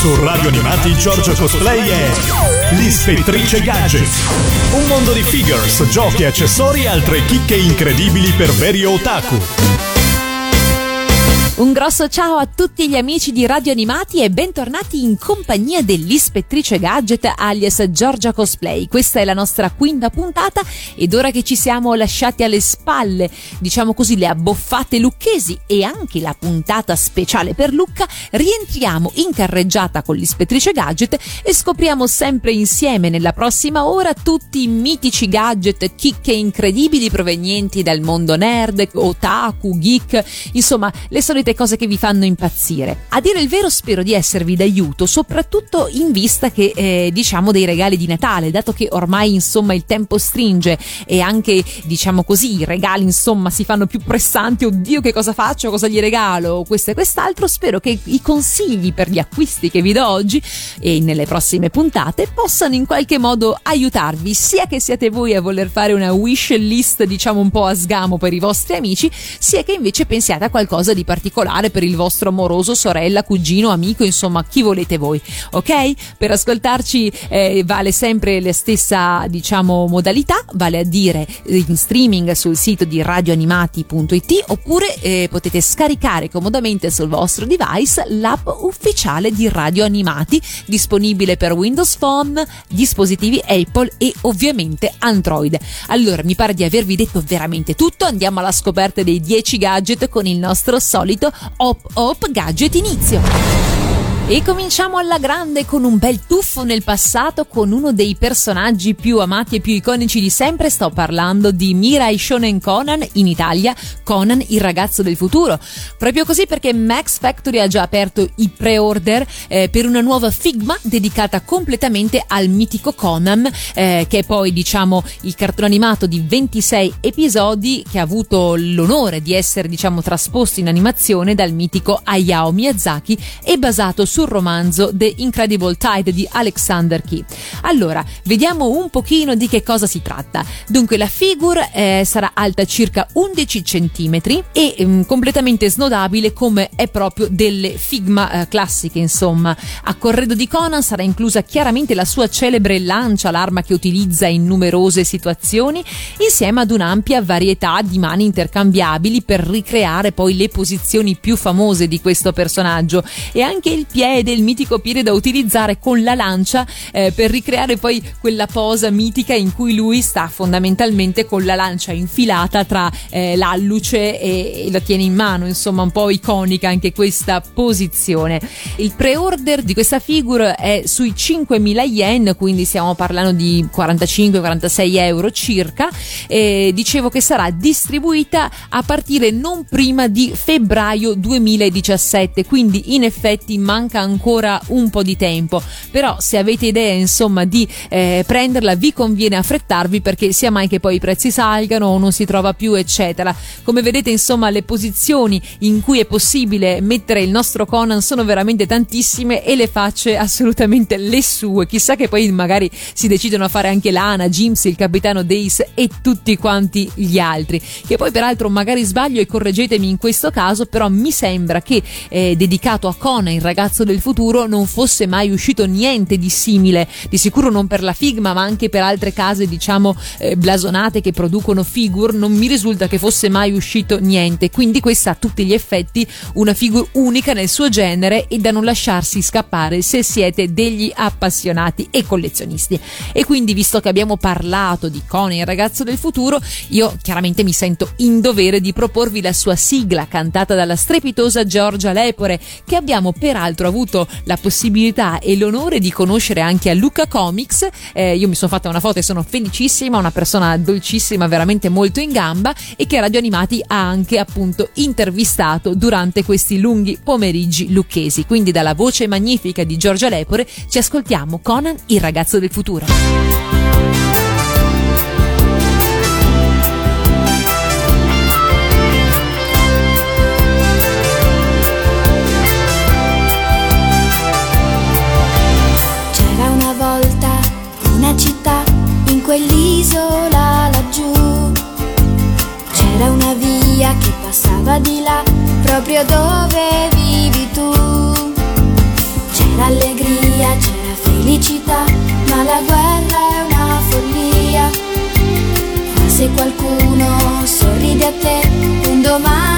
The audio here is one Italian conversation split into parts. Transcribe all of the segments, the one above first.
Su Radio Animati Giorgio Cosplay è L'Ispettrice Gadget. Un mondo di figures, giochi, accessori e altre chicche incredibili per veri otaku. Un grosso ciao a tutti gli amici di Radio Animati e bentornati in compagnia dell'ispettrice Gadget alias Giorgia Cosplay. Questa è la nostra quinta puntata ed ora che ci siamo lasciati alle spalle, diciamo così, le abboffate lucchesi e anche la puntata speciale per Lucca, rientriamo in carreggiata con l'ispettrice Gadget e scopriamo sempre insieme nella prossima ora tutti i mitici gadget, chicche incredibili provenienti dal mondo nerd, otaku, geek, insomma, le solite solite cose che vi fanno impazzire. A dire il vero spero di esservi d'aiuto, soprattutto in vista che eh, diciamo dei regali di Natale, dato che ormai insomma il tempo stringe e anche diciamo così i regali insomma si fanno più pressanti, oddio che cosa faccio, cosa gli regalo, questo e quest'altro, spero che i consigli per gli acquisti che vi do oggi e nelle prossime puntate possano in qualche modo aiutarvi, sia che siate voi a voler fare una wish list diciamo un po' a sgamo per i vostri amici, sia che invece pensiate a qualcosa di particolare particolare per il vostro amoroso, sorella, cugino, amico, insomma, chi volete voi, ok? Per ascoltarci eh, vale sempre la stessa, diciamo, modalità, vale a dire in streaming sul sito di radioanimati.it oppure eh, potete scaricare comodamente sul vostro device l'app ufficiale di Radio Animati, disponibile per Windows Phone, dispositivi Apple e ovviamente Android. Allora, mi pare di avervi detto veramente tutto, andiamo alla scoperta dei 10 gadget con il nostro solito Hop Hop Gadget Inizio. E cominciamo alla grande con un bel tuffo nel passato con uno dei personaggi più amati e più iconici di sempre. Sto parlando di Mirai Shonen Conan, in Italia Conan il ragazzo del futuro. Proprio così perché Max Factory ha già aperto i pre-order eh, per una nuova Figma dedicata completamente al mitico Conan, eh, che è poi diciamo il cartone animato di 26 episodi che ha avuto l'onore di essere diciamo trasposto in animazione dal mitico Hayao Miyazaki e basato sul romanzo The Incredible Tide di Alexander Key. Allora, vediamo un pochino di che cosa si tratta. Dunque, la figure eh, sarà alta circa 11 cm e mm, completamente snodabile come è proprio delle Figma eh, classiche, insomma. A corredo di Conan sarà inclusa chiaramente la sua celebre lancia, l'arma che utilizza in numerose situazioni, insieme ad un'ampia varietà di mani intercambiabili per ricreare poi le posizioni più famose di questo personaggio e anche il piede piede, il mitico piede da utilizzare con la lancia eh, per ricreare poi quella posa mitica in cui lui sta fondamentalmente con la lancia infilata tra eh, l'alluce e, e la tiene in mano, insomma un po' iconica anche questa posizione. Il pre-order di questa figure è sui 5.000 yen, quindi stiamo parlando di 45-46 euro circa. E dicevo che sarà distribuita a partire non prima di febbraio 2017, quindi in effetti manca manca ancora un po' di tempo, però se avete idea insomma di eh, prenderla vi conviene affrettarvi perché sia mai che poi i prezzi salgano o non si trova più eccetera. Come vedete insomma le posizioni in cui è possibile mettere il nostro Conan sono veramente tantissime e le facce assolutamente le sue, chissà che poi magari si decidono a fare anche Lana, Jims, il capitano Dace e tutti quanti gli altri, che poi peraltro magari sbaglio e correggetemi in questo caso, però mi sembra che eh, dedicato a Conan, il ragazzo ragazzo del futuro non fosse mai uscito niente di simile, di sicuro non per la Figma ma anche per altre case diciamo eh, blasonate che producono figure, non mi risulta che fosse mai uscito niente, quindi questa a tutti gli effetti una figure unica nel suo genere e da non lasciarsi scappare se siete degli appassionati e collezionisti. E quindi visto che abbiamo parlato di Conan il ragazzo del futuro, io chiaramente mi sento in dovere di proporvi la sua sigla cantata dalla strepitosa Giorgia Lepore che abbiamo peraltro avuto la possibilità e l'onore di conoscere anche a Luca Comics. Eh, io mi sono fatta una foto e sono felicissima, una persona dolcissima, veramente molto in gamba e che Radio Animati ha anche appunto intervistato durante questi lunghi pomeriggi lucchesi. Quindi dalla voce magnifica di Giorgia Lepore ci ascoltiamo Conan, il ragazzo del futuro. proprio dove vivi tu. C'era allegria, c'era felicità, ma la guerra è una follia. Forse qualcuno sorride a te un domani.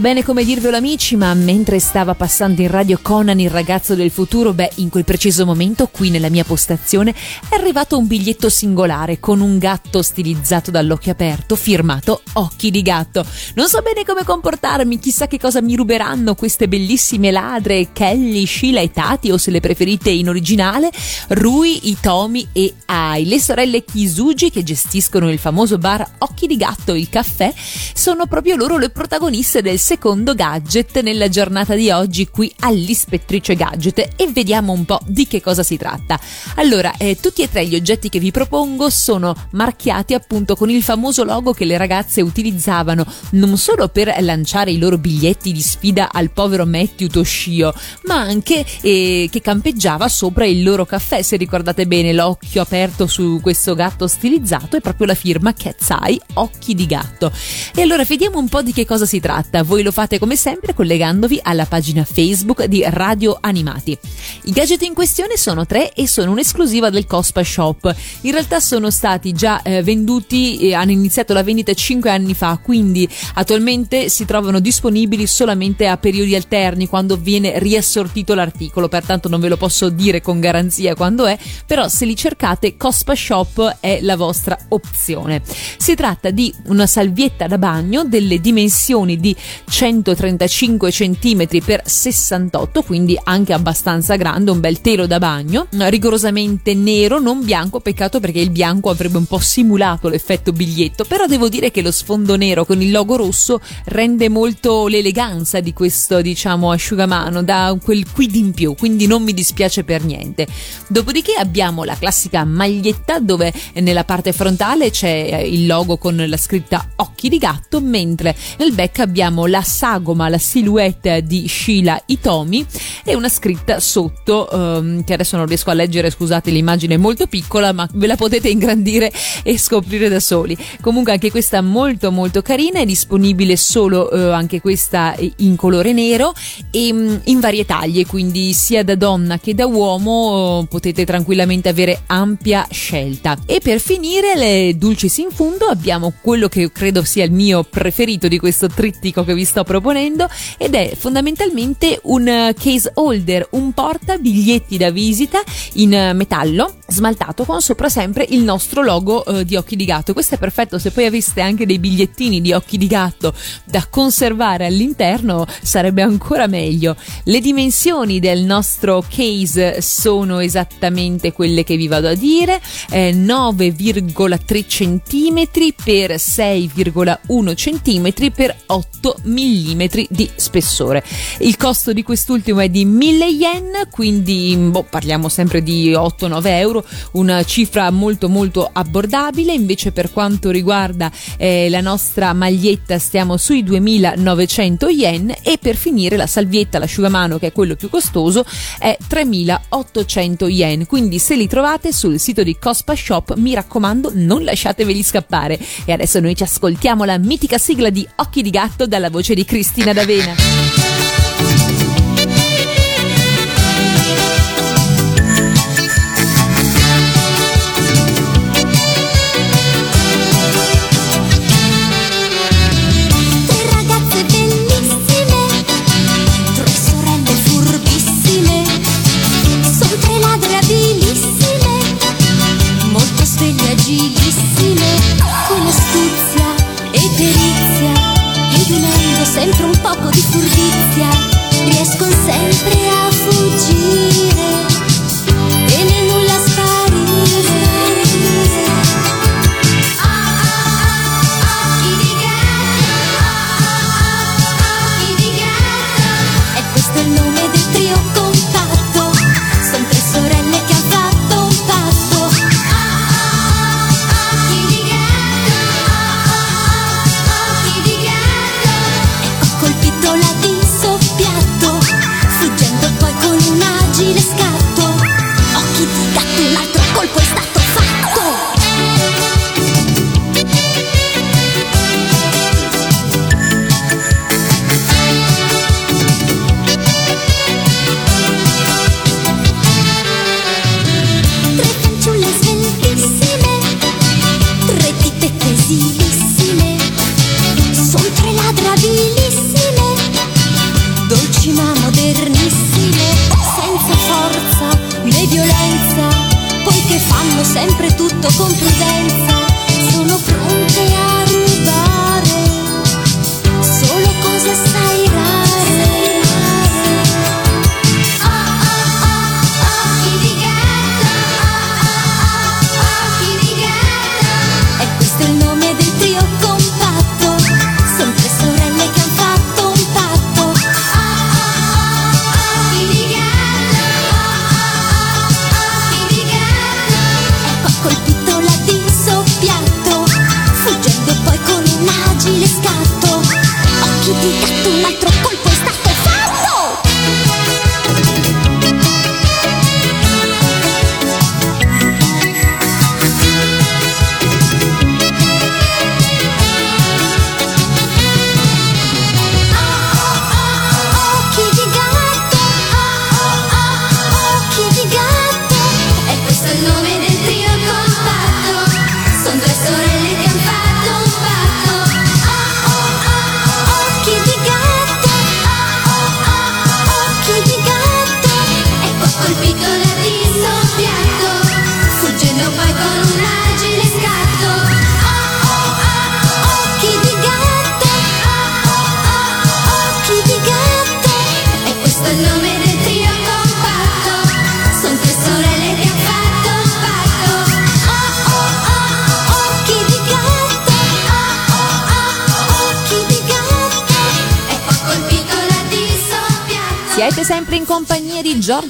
Bene come dirvelo amici, ma mentre stava passando in radio Conan il ragazzo del futuro, beh, in quel preciso momento qui nella mia postazione è arrivato un biglietto singolare con un gatto stilizzato dall'occhio aperto, firmato Occhi di gatto. Non so bene come comportarmi, chissà che cosa mi ruberanno queste bellissime ladre, Kelly, Sheila e Tati, o se le preferite in originale, Rui, Itomi e Ai, le sorelle Kisugi che gestiscono il famoso bar Occhi di gatto, il caffè, sono proprio loro le protagoniste del secondo gadget nella giornata di oggi qui all'Ispettrice Gadget e vediamo un po' di che cosa si tratta. Allora, eh, tutti e tre gli oggetti che vi propongo sono marchiati appunto con il famoso logo che le ragazze utilizzavano non solo per lanciare i loro biglietti di sfida al povero Matthew Toshio, ma anche eh, che campeggiava sopra il loro caffè. Se ricordate bene, l'occhio aperto su questo gatto stilizzato è proprio la firma Cat's Eye, Occhi di Gatto. E allora vediamo un po' di che cosa si tratta. Voi lo fate come sempre collegandovi alla pagina Facebook di Radio Animati. I gadget in questione sono tre e sono un'esclusiva del Cospa Shop. In realtà sono stati già eh, venduti e hanno iniziato la vendita 5 anni fa, quindi attualmente si trovano disponibili solamente a periodi alterni quando viene riassortito l'articolo, pertanto non ve lo posso dire con garanzia quando è, però se li cercate Cospa Shop è la vostra opzione. Si tratta di una salvietta da bagno delle dimensioni di 135 cm x 68, quindi anche abbastanza grande, un bel telo da bagno, rigorosamente nero, non bianco, peccato perché il bianco avrebbe un po' simulato l'effetto biglietto, però devo dire che lo sfondo nero con il logo rosso rende molto l'eleganza di questo, diciamo, asciugamano, dà quel quid in più, quindi non mi dispiace per niente. Dopodiché abbiamo la classica maglietta dove nella parte frontale c'è il logo con la scritta occhi di gatto, mentre nel back abbiamo la sagoma, la silhouette di Sheila Itomi e una scritta sotto ehm, che adesso non riesco a leggere, scusate, l'immagine è molto piccola, ma ve la potete ingrandire e scoprire da soli. Comunque anche questa molto molto carina, è disponibile solo eh, anche questa in colore nero e mm, in varie taglie, quindi sia da donna che da uomo eh, potete tranquillamente avere ampia scelta. E per finire le dulcis in fondo abbiamo quello che credo sia il mio preferito di questo trittico che vi sto proponendo ed è fondamentalmente un eh, case holder, un porta biglietti da visita in eh, metallo smaltato con sopra sempre il nostro logo eh, di occhi di gatto. Questo è perfetto se poi aveste anche dei bigliettini di occhi di gatto da conservare all'interno sarebbe ancora meglio. Le dimensioni del nostro case sono esattamente quelle che vi vado a dire, eh, 9,3 cm per 6,1 cm per 8 mm di spessore. Il costo di quest'ultimo è di 1000 yen, quindi boh, parliamo sempre di 8-9 euro, una cifra molto molto abbordabile. Invece per quanto riguarda eh, la nostra maglietta stiamo sui 2900 yen e per finire la salvietta, l'asciugamano che è quello più costoso è 3800 yen. Quindi se li trovate sul sito di Cospa Shop mi raccomando non lasciateveli scappare. E adesso noi ci ascoltiamo la mitica sigla di Occhi di gatto dalla voce di Cristina D'Avena.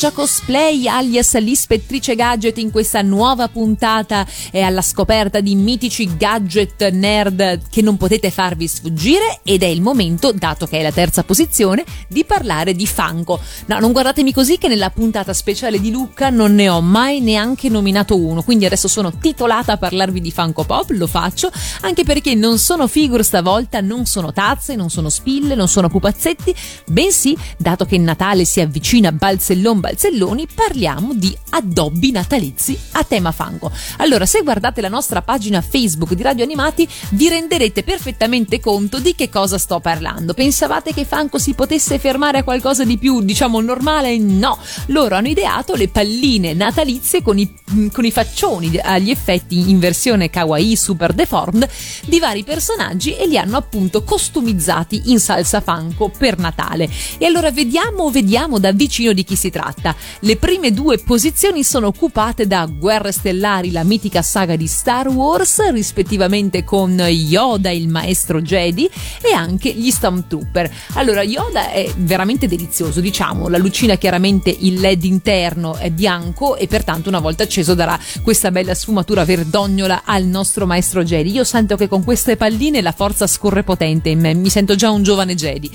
Giorgia Cosplay alias l'ispettrice gadget in questa nuova puntata e alla scoperta di mitici gadget nerd che non potete farvi sfuggire ed è il momento, dato che è la terza posizione, di parlare di Funko. No, non guardatemi così che nella puntata speciale di Lucca non ne ho mai neanche nominato uno, quindi adesso sono titolata a parlarvi di Funko Pop, lo faccio, anche perché non sono figure stavolta, non sono tazze, non sono spille, non sono pupazzetti, bensì, dato che Natale si avvicina balzellone non balzelloni, parliamo di addobbi natalizi a tema fango. Allora, se guardate la nostra pagina Facebook di Radio Animati, vi renderete perfettamente conto di che cosa sto parlando. Pensavate che Fanco si potesse fermare a qualcosa di più, diciamo, normale? No, loro hanno ideato le palline natalizie con i, con i faccioni agli effetti in versione kawaii super deformed di vari personaggi e li hanno appunto costumizzati in salsa Fanco per Natale. E allora vediamo vediamo da vicino di chi si tratta. Le prime due posizioni sono occupate da Guerre Stellari, la mitica saga di Star Wars, rispettivamente con Yoda, il maestro Jedi, e anche gli Stormtrooper. Allora, Yoda è veramente delizioso, diciamo, la lucina chiaramente il LED interno è bianco e pertanto una volta acceso darà questa bella sfumatura verdognola al nostro maestro Jedi. Io sento che con queste palline la forza scorre potente in me, mi sento già un giovane Jedi.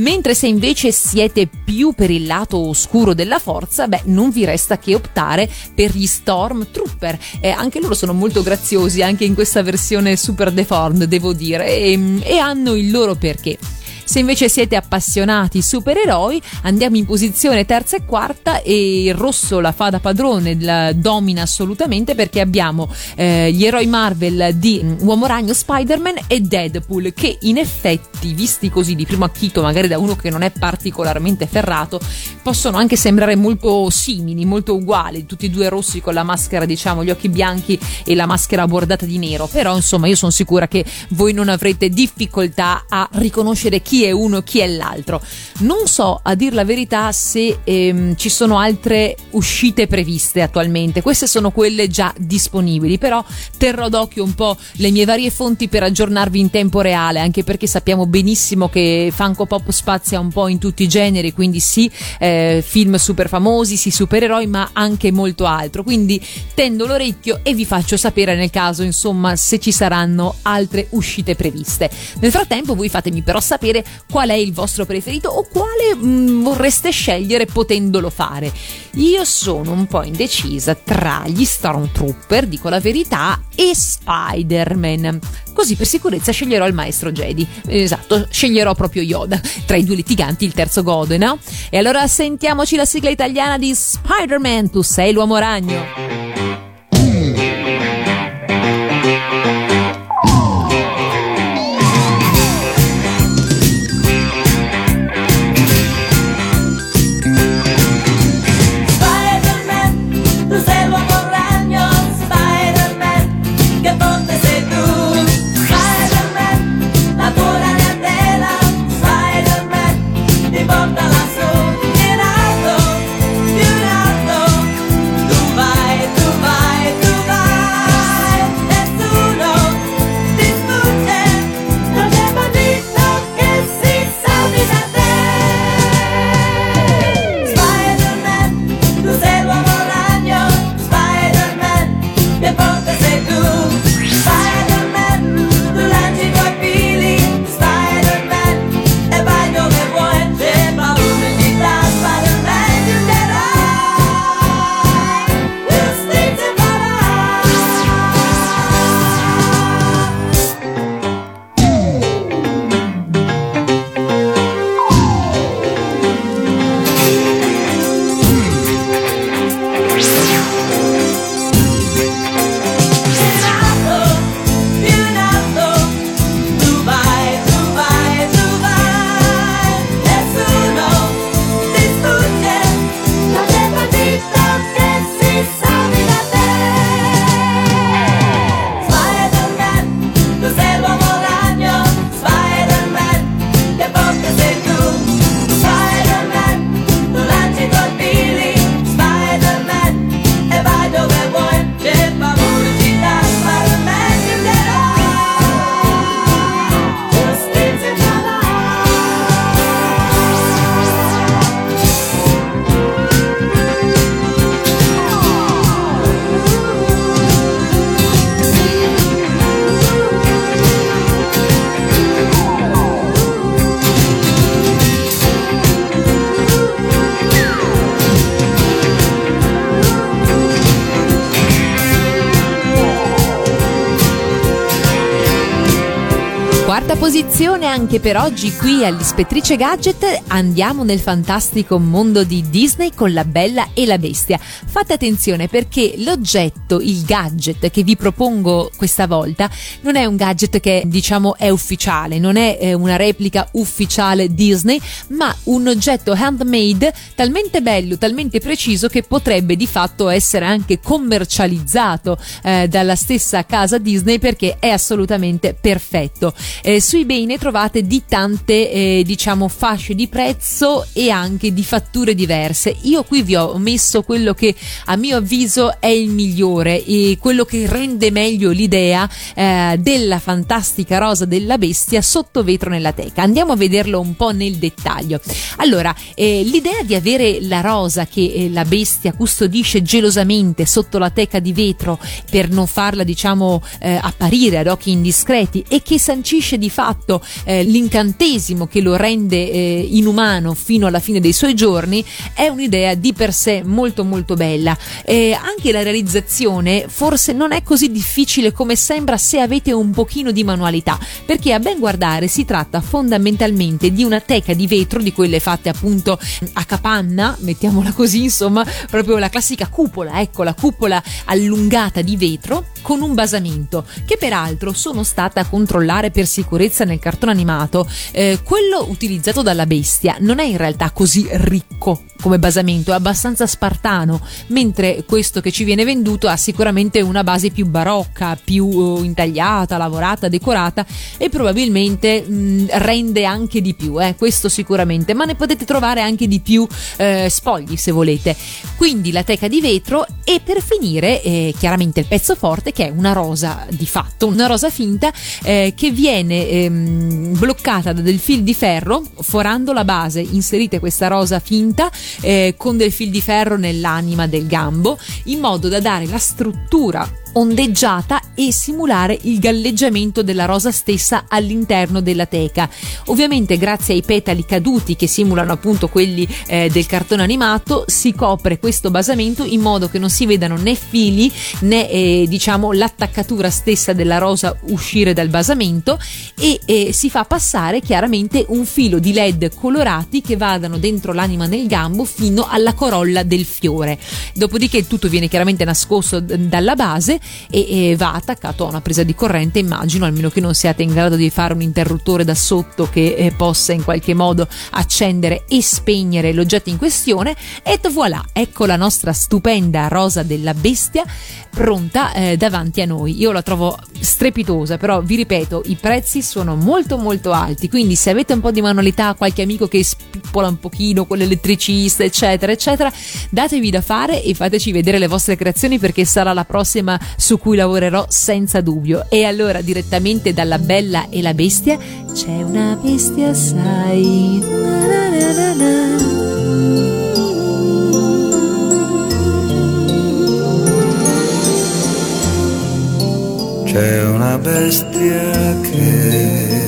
Mentre se invece siete più per il lato oscuro della forza, beh, non vi resta che optare per gli Stormtrooper. Eh, anche loro sono molto graziosi, anche in questa versione super deformed, devo dire, e, e hanno il loro perché. Se invece siete appassionati supereroi, andiamo in posizione terza e quarta e il rosso la fa da padrone, la domina assolutamente perché abbiamo eh, gli eroi Marvel di mm, Uomo Ragno, Spider-Man e Deadpool che in effetti, visti così di primo acchito, magari da uno che non è particolarmente ferrato, possono anche sembrare molto simili, molto uguali, tutti e due rossi con la maschera, diciamo, gli occhi bianchi e la maschera bordata di nero, però insomma io sono sicura che voi non avrete difficoltà a riconoscere chi è uno chi è l'altro. Non so, a dir la verità, se ehm, ci sono altre uscite previste attualmente. Queste sono quelle già disponibili, però terrò d'occhio un po' le mie varie fonti per aggiornarvi in tempo reale, anche perché sappiamo benissimo che Funko Pop spazia un po' in tutti i generi, quindi sì, eh, film super famosi, sì, supereroi, ma anche molto altro. Quindi tendo l'orecchio e vi faccio sapere nel caso, insomma, se ci saranno altre uscite previste. Nel frattempo voi fatemi però sapere qual è il vostro preferito o quale mh, mm, vorreste scegliere potendolo fare. Io sono un po' indecisa tra gli Stormtrooper, dico la verità, e Spider-Man. Così per sicurezza sceglierò il maestro Jedi. Esatto, sceglierò proprio Yoda. Tra i due litiganti il terzo gode, no? E allora sentiamoci la sigla italiana di Spider-Man, tu sei l'uomo ragno. Posizione anche per oggi qui all'Ispettrice Gadget andiamo nel fantastico mondo di Disney con la Bella e la Bestia. Fate attenzione perché l'oggetto, il gadget che vi propongo questa volta non è un gadget che diciamo è ufficiale, non è eh, una replica ufficiale Disney, ma un oggetto handmade talmente bello, talmente preciso che potrebbe di fatto essere anche commercializzato eh, dalla stessa casa Disney perché è assolutamente perfetto. Eh, su eBay ne trovate di tante eh, diciamo fasce di prezzo e anche di fatture diverse. Io qui vi ho messo quello che a mio avviso è il migliore e quello che rende meglio l'idea eh, della fantastica rosa della bestia sotto vetro nella teca. Andiamo a vederlo un po' nel dettaglio. Allora, eh, l'idea di avere la rosa che eh, la bestia custodisce gelosamente sotto la teca di vetro per non farla diciamo eh, apparire ad occhi indiscreti e che sancisce di fatto eh, l'incantesimo che lo rende eh, inumano fino alla fine dei suoi giorni è un'idea di per sé molto molto bella. Eh, anche la realizzazione forse non è così difficile come sembra se avete un pochino di manualità perché a ben guardare si tratta fondamentalmente di una teca di vetro di quelle fatte appunto a capanna mettiamola così insomma proprio la classica cupola ecco la cupola allungata di vetro con un basamento che peraltro sono stata a controllare per sicurezza nel cartone animato eh, quello utilizzato dalla bestia non è in realtà così ricco come basamento, è abbastanza spartano, mentre questo che ci viene venduto ha sicuramente una base più barocca, più uh, intagliata, lavorata, decorata e probabilmente mh, rende anche di più, eh, questo sicuramente, ma ne potete trovare anche di più eh, spogli se volete. Quindi la teca di vetro e per finire eh, chiaramente il pezzo forte che è una rosa di fatto, una rosa finta eh, che viene ehm, bloccata da del fil di ferro, forando la base, inserite questa rosa finta eh, con del fil di ferro nell'anima del gambo in modo da dare la struttura ondeggiata e simulare il galleggiamento della rosa stessa all'interno della teca. Ovviamente grazie ai petali caduti che simulano appunto quelli eh, del cartone animato si copre questo basamento in modo che non si vedano né fili né eh, diciamo l'attaccatura stessa della rosa uscire dal basamento e eh, si fa passare chiaramente un filo di led colorati che vadano dentro l'anima del gambo fino alla corolla del fiore. Dopodiché tutto viene chiaramente nascosto dalla base e, e, va attaccato a una presa di corrente immagino almeno che non siate in grado di fare un interruttore da sotto che eh, possa in qualche modo accendere e spegnere l'oggetto in questione. E voilà ecco la nostra stupenda rosa della bestia pronta eh, davanti a noi io la trovo strepitosa però vi ripeto i prezzi sono molto molto alti quindi se avete un po' di manualità qualche amico che spippola un pochino con l'elettricista eccetera eccetera datevi da fare e fateci vedere le vostre creazioni perché sarà la prossima su cui lavorerò senza dubbio. E allora direttamente dalla Bella e la Bestia c'è una bestia, sai. C'è una bestia che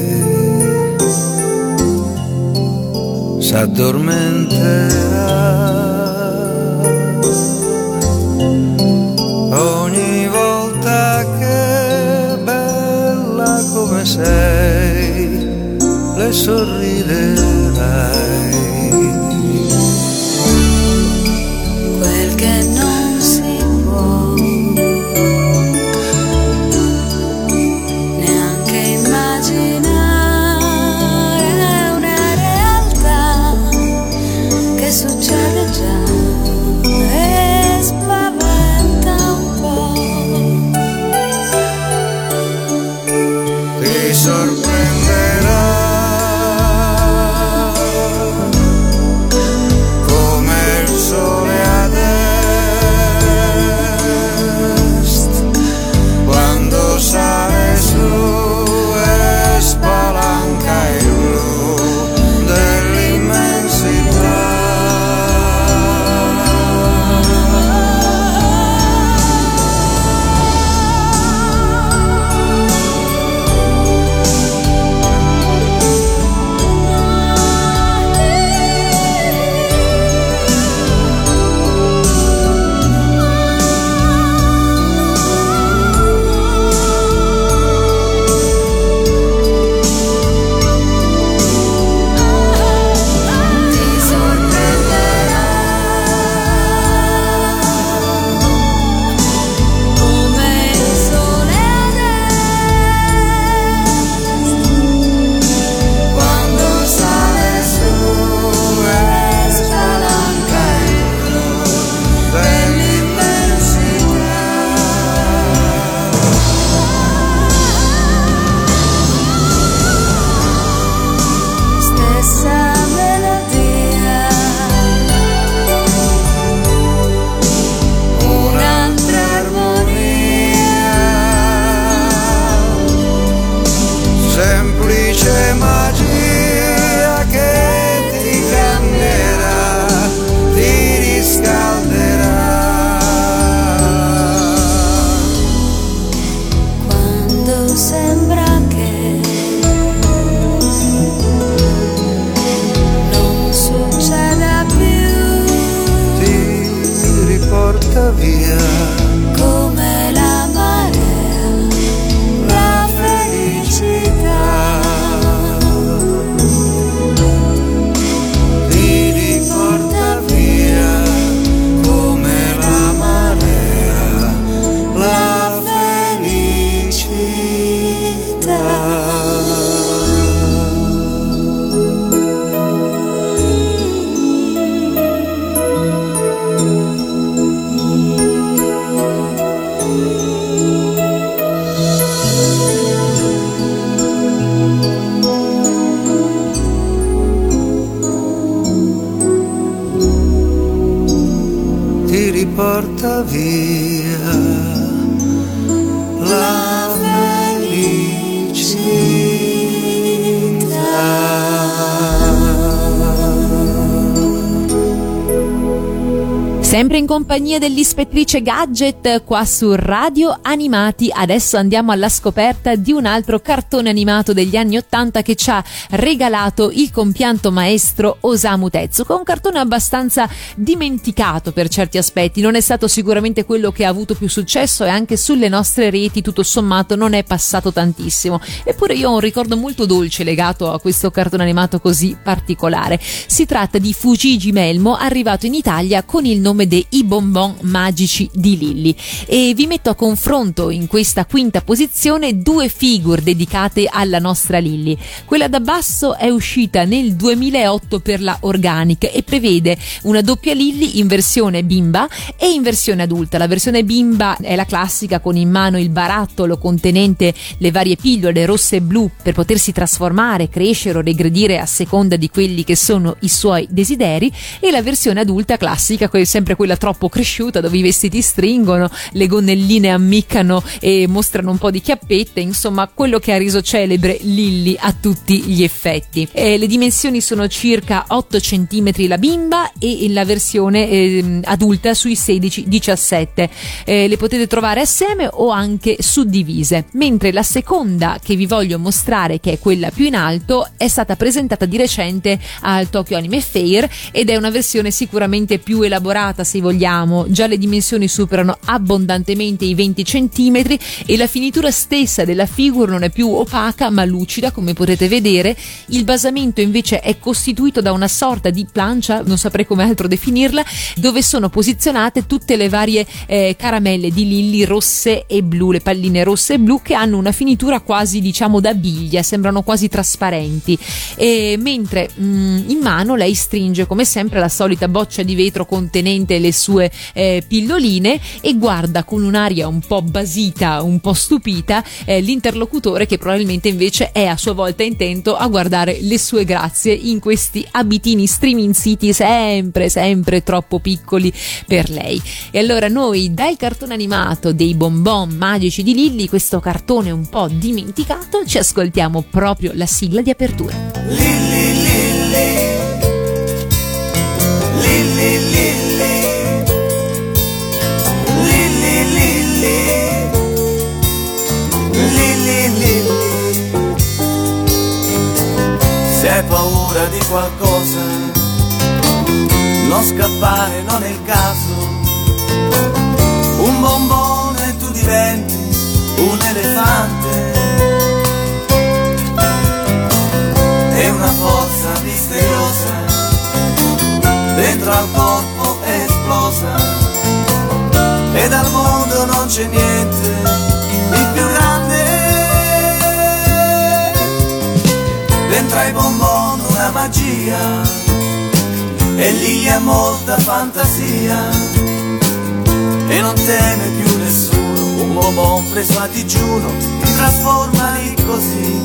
s'addormenterà ogni volta che bella come sei, le sorriderai. porta via. La Sempre in compagnia dell'ispettrice Gadget qua su Radio Animati, adesso andiamo alla scoperta di un altro cartone animato degli anni Ottanta che ci ha regalato il compianto maestro Osamu Tezuka, un cartone abbastanza dimenticato per certi aspetti, non è stato sicuramente quello che ha avuto più successo e anche sulle nostre reti tutto sommato non è passato tantissimo, eppure io ho un ricordo molto dolce legato a questo cartone animato così particolare. Si tratta di Fujiji Melmo arrivato in Italia con il nome dei I Bonbon Magici di Lilli e vi metto a confronto in questa quinta posizione due figure dedicate alla nostra Lilli. Quella da basso è uscita nel 2008 per la Organic e prevede una doppia Lilli in versione bimba e in versione adulta. La versione bimba è la classica con in mano il barattolo contenente le varie pillole rosse e blu per potersi trasformare, crescere o regredire a seconda di quelli che sono i suoi desideri e la versione adulta classica, que- sempre quella troppo cresciuta dove i vestiti stringono, le gonnelline ammiccano e mostrano un po' di chiappette, insomma quello che ha reso celebre Lilli a tutti gli effetti. Eh, le dimensioni sono circa 8 cm la bimba e la versione eh, adulta sui 16-17. Eh, le potete trovare assieme o anche suddivise, mentre la seconda che vi voglio mostrare, che è quella più in alto, è stata presentata di recente al Tokyo Anime Fair ed è una versione sicuramente più elaborata se vogliamo, già le dimensioni superano abbondantemente i 20 cm e la finitura stessa della figure non è più opaca ma lucida come potete vedere, il basamento invece è costituito da una sorta di plancia, non saprei come altro definirla, dove sono posizionate tutte le varie eh, caramelle di lilli rosse e blu, le palline rosse e blu che hanno una finitura quasi diciamo da biglia, sembrano quasi trasparenti. E mentre mm, in mano lei stringe come sempre la solita boccia di vetro contenente le sue eh, pilloline e guarda con un'aria un po' basita, un po' stupita eh, l'interlocutore che probabilmente invece è a sua volta intento a guardare le sue grazie in questi abitini streaming city sempre sempre troppo piccoli per lei. E allora noi dal cartone animato dei bonbon magici di Lilli, questo cartone un po' dimenticato, ci ascoltiamo proprio la sigla di apertura. Lilli, Lilli, Lilli, Lilli, paura di qualcosa, non scappare, non è il caso. Un bombone tu diventi un elefante. È una forza misteriosa, dentro al corpo è esplosa. E dal mondo non c'è niente di più grande. Dentro ai bonbon una magia, e lì ha molta fantasia. E non teme più nessuno, un bonbon preso a digiuno ti trasforma lì così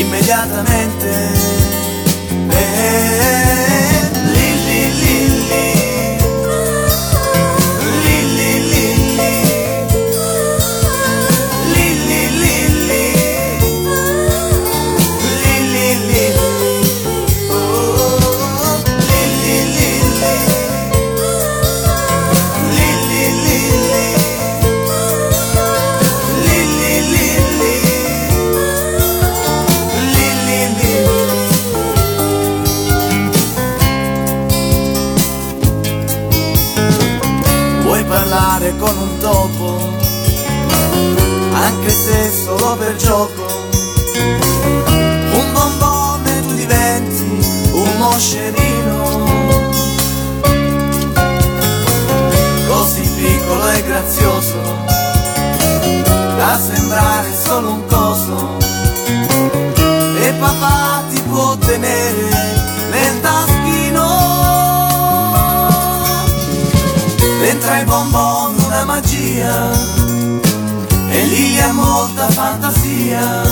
immediatamente. Eh, Lilli, parlare con un topo, anche se solo per gioco. Un bombone tu diventi un moscerino, fantasia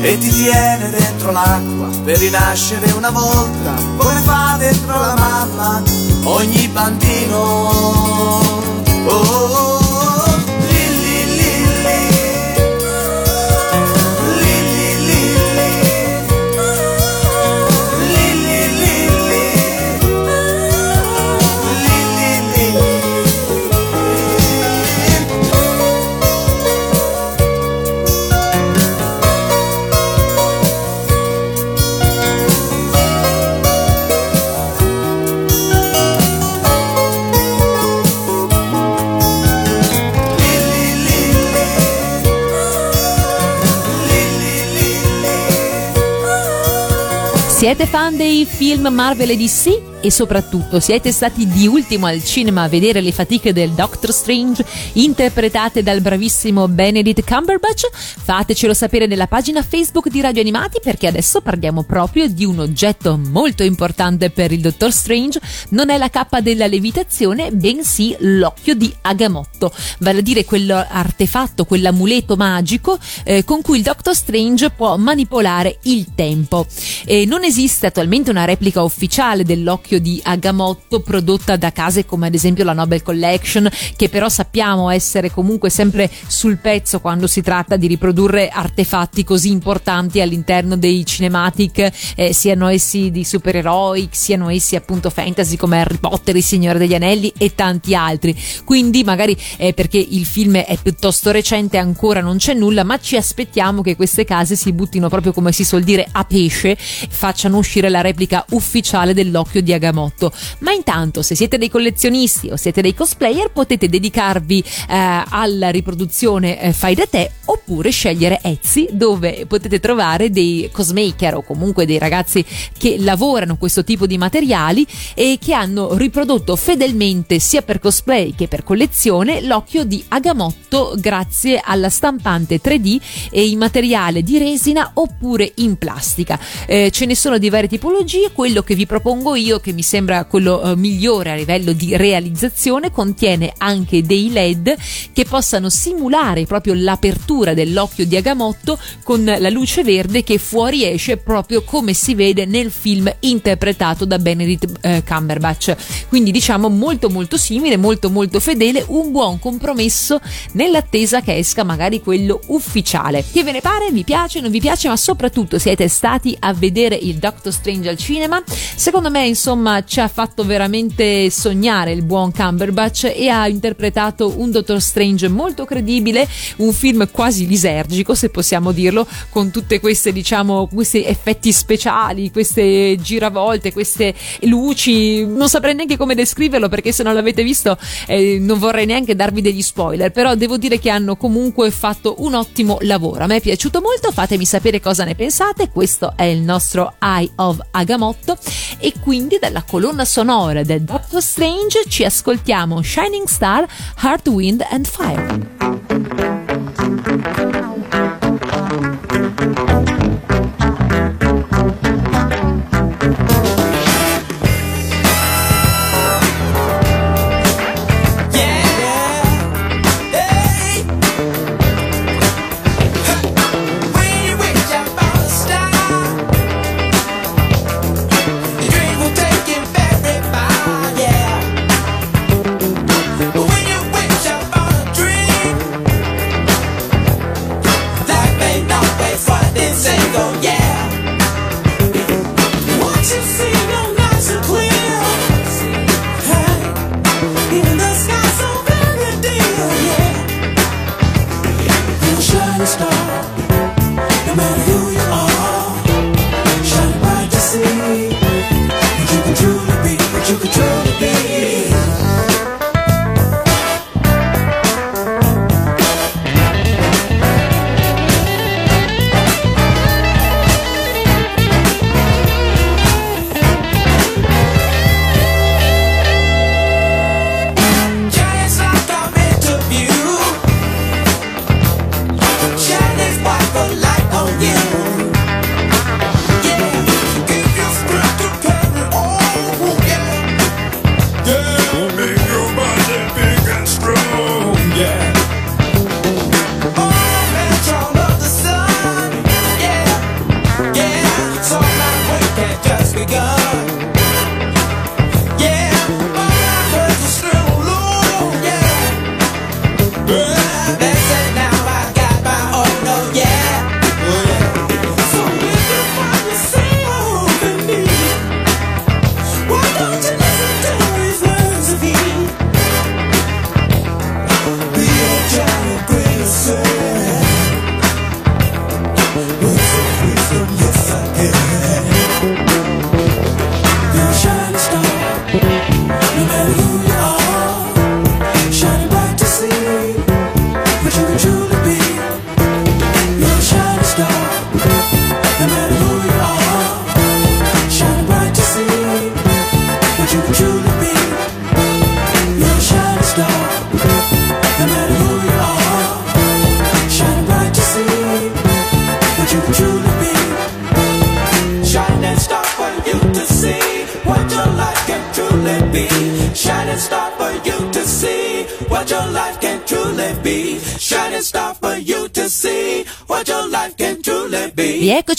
E ti tiene dentro l'acqua Per rinascere una volta Come fa dentro la mamma Ogni bambino oh, oh, oh. Siete fan dei film Marvel e DC? E soprattutto siete stati di ultimo al cinema a vedere le fatiche del Doctor Strange interpretate dal bravissimo Benedict Cumberbatch? Fatecelo sapere nella pagina Facebook di Radio Animati perché adesso parliamo proprio di un oggetto molto importante per il Dottor Strange. Non è la cappa della levitazione, bensì l'occhio di Agamotto, vale a dire quell'artefatto, quell'amuleto magico eh, con cui il Doctor Strange può manipolare il tempo. E non esiste attualmente una replica ufficiale dell'occhio di Agamotto prodotta da case come ad esempio la Nobel Collection, che però sappiamo essere comunque sempre sul pezzo quando si tratta di riprodurre artefatti così importanti all'interno dei cinematic, eh, siano essi di supereroi, siano essi appunto fantasy come Harry Potter, Il Signore degli Anelli e tanti altri. Quindi magari eh, perché il film è piuttosto recente ancora non c'è nulla, ma ci aspettiamo che queste case si buttino proprio come si suol dire a pesce, facciano uscire la replica ufficiale dell'occhio di Agamotto. Ma intanto, se siete dei collezionisti o siete dei cosplayer, potete dedicarvi eh, alla riproduzione eh, fai da te oppure scegliere Etsy, dove potete trovare dei cosmaker o comunque dei ragazzi che lavorano questo tipo di materiali e che hanno riprodotto fedelmente sia per cosplay che per collezione l'occhio di Agamotto grazie alla stampante 3D e in materiale di resina oppure in plastica. Eh, ce ne sono di varie tipologie, quello che vi propongo io, che mi sembra quello eh, migliore a livello di realizzazione, contiene anche dei LED che possano simulare proprio l'apertura dell'occhio di Agamotto con la luce verde che fuoriesce proprio come si vede nel film interpretato da Benedict eh, Cumberbatch. Quindi diciamo molto molto simile, molto molto fedele, un buon compromesso nell'attesa che esca magari quello ufficiale. Che ve ne pare? Vi piace? Non vi piace? Ma soprattutto siete stati a vedere il Doctor Strange al cinema? Secondo me insomma ci ha fatto veramente sognare il buon Cumberbatch e ha interpretato un Doctor Strange molto credibile, un film quasi lisergico se possiamo dirlo, con tutte queste diciamo questi effetti speciali, queste giravolte, queste luci, non saprei neanche come descriverlo perché se non l'avete visto eh, non vorrei neanche darvi degli spoiler, però devo dire che hanno comunque fatto un ottimo lavoro. A me è piaciuto molto, fatemi sapere cosa ne pensate. Questo è il nostro Eye of Agamotto e quindi dalla colonna sonora del Doctor Strange ci ascoltiamo Shining Star, Heart, Wind and Fire.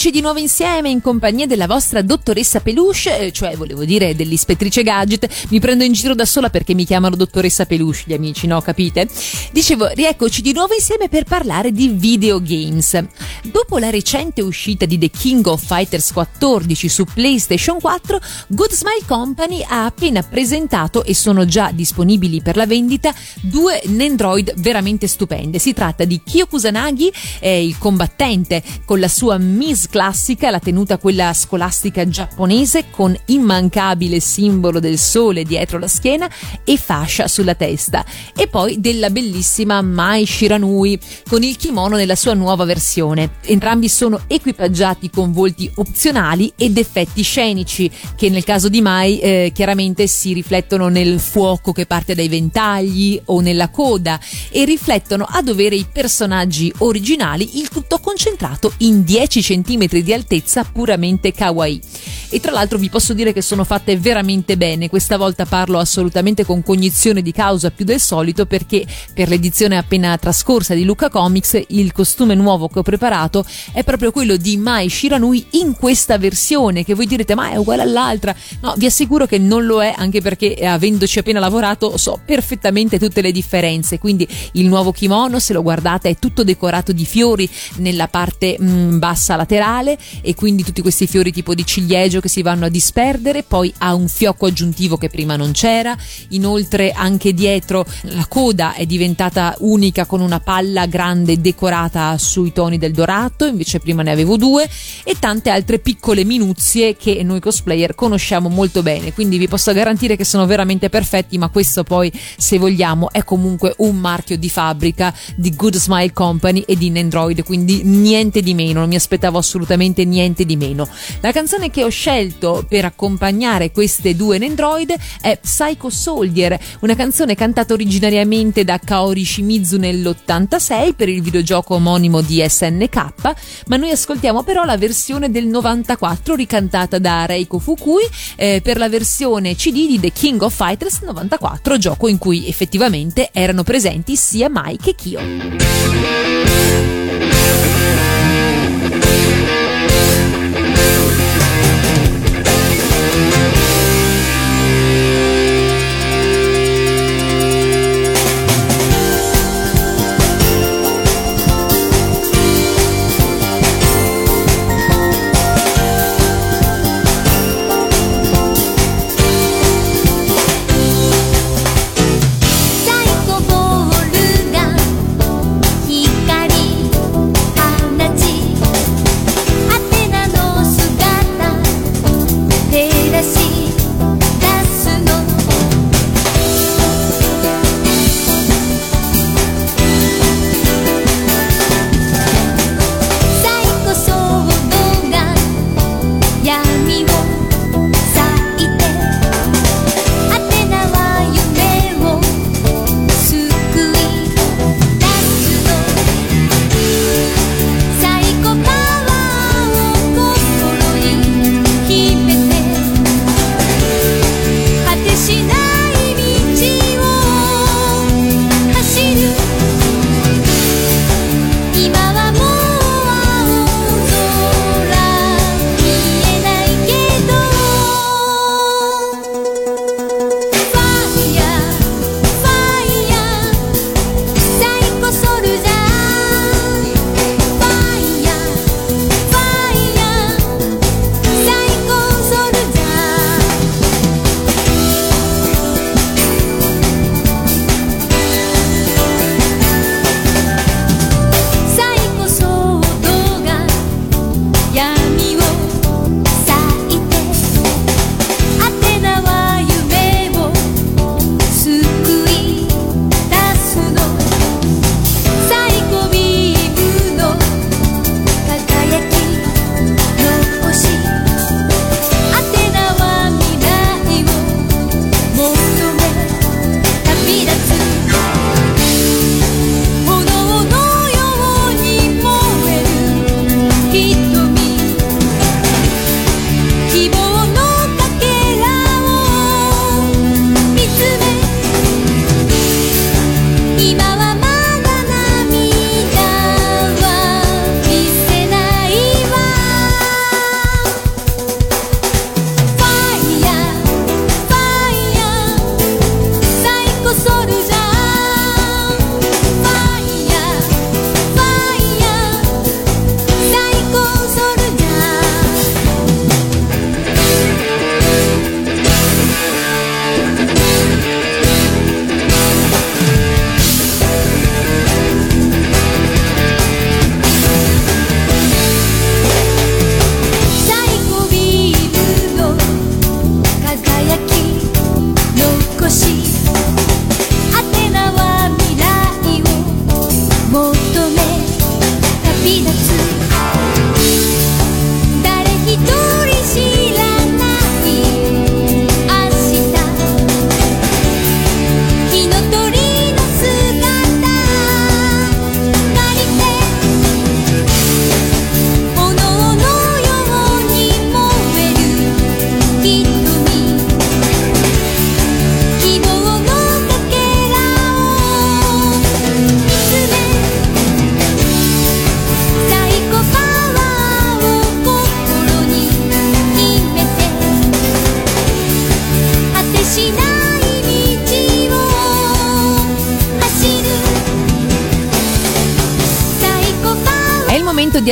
Be. Rieccoci di nuovo insieme in compagnia della vostra dottoressa Peluche, eh, cioè volevo dire dell'ispettrice Gadget. Mi prendo in giro da sola perché mi chiamano dottoressa Peluche gli amici, no? Capite? Dicevo, rieccoci di nuovo insieme per parlare di videogames. Dopo la recente uscita di The King of Fighters 14 su PlayStation 4, Good Smile Company ha appena presentato e sono già disponibili per la vendita due Nendroid veramente stupende. Si tratta di Kyo Kusanagi, eh, il combattente con la sua Miss classica, la tenuta quella scolastica giapponese con immancabile simbolo del sole dietro la schiena e fascia sulla testa. E poi della bellissima Mai Shiranui con il kimono nella sua nuova versione. Entrambi sono equipaggiati con volti opzionali ed effetti scenici che nel caso di Mai eh, chiaramente si riflettono nel fuoco che parte dai ventagli o nella coda e riflettono a dovere i personaggi originali, il tutto concentrato in 10 cm di altezza puramente kawaii. E tra l'altro vi posso dire che sono fatte veramente bene, questa volta parlo assolutamente con cognizione di causa più del solito perché per l'edizione appena trascorsa di Luca Comics il costume nuovo che ho preparato è proprio quello di Mai Shiranui in questa versione che voi direte ma è uguale all'altra. No, vi assicuro che non lo è anche perché eh, avendoci appena lavorato so perfettamente tutte le differenze. Quindi il nuovo kimono, se lo guardate, è tutto decorato di fiori nella parte mh, mm, bassa laterale e quindi tutti questi fiori tipo di ciliegio che si vanno a disperdere, poi ha un fiocco aggiuntivo che prima non c'era, inoltre anche dietro la coda è diventata unica con una palla grande decorata sui toni del dorato, invece prima ne avevo due e tante altre piccole minuzie che noi cosplayer conosciamo molto bene, quindi vi posso garantire che sono veramente perfetti, ma questo poi se vogliamo è comunque un marchio di fabbrica di Good Smile Company e di Nendroid, quindi niente di meno, non mi aspettavo assolutamente niente di meno. La canzone che ho scelto per accompagnare queste due Nendroid è Psycho Soldier, una canzone cantata originariamente da Kaori Shimizu nell'86 per il videogioco omonimo di SNK, ma noi ascoltiamo però la versione del 94 ricantata da Reiko Fukui eh, per la versione CD di The King of Fighters 94, gioco in cui effettivamente erano presenti sia Mai che Kyo.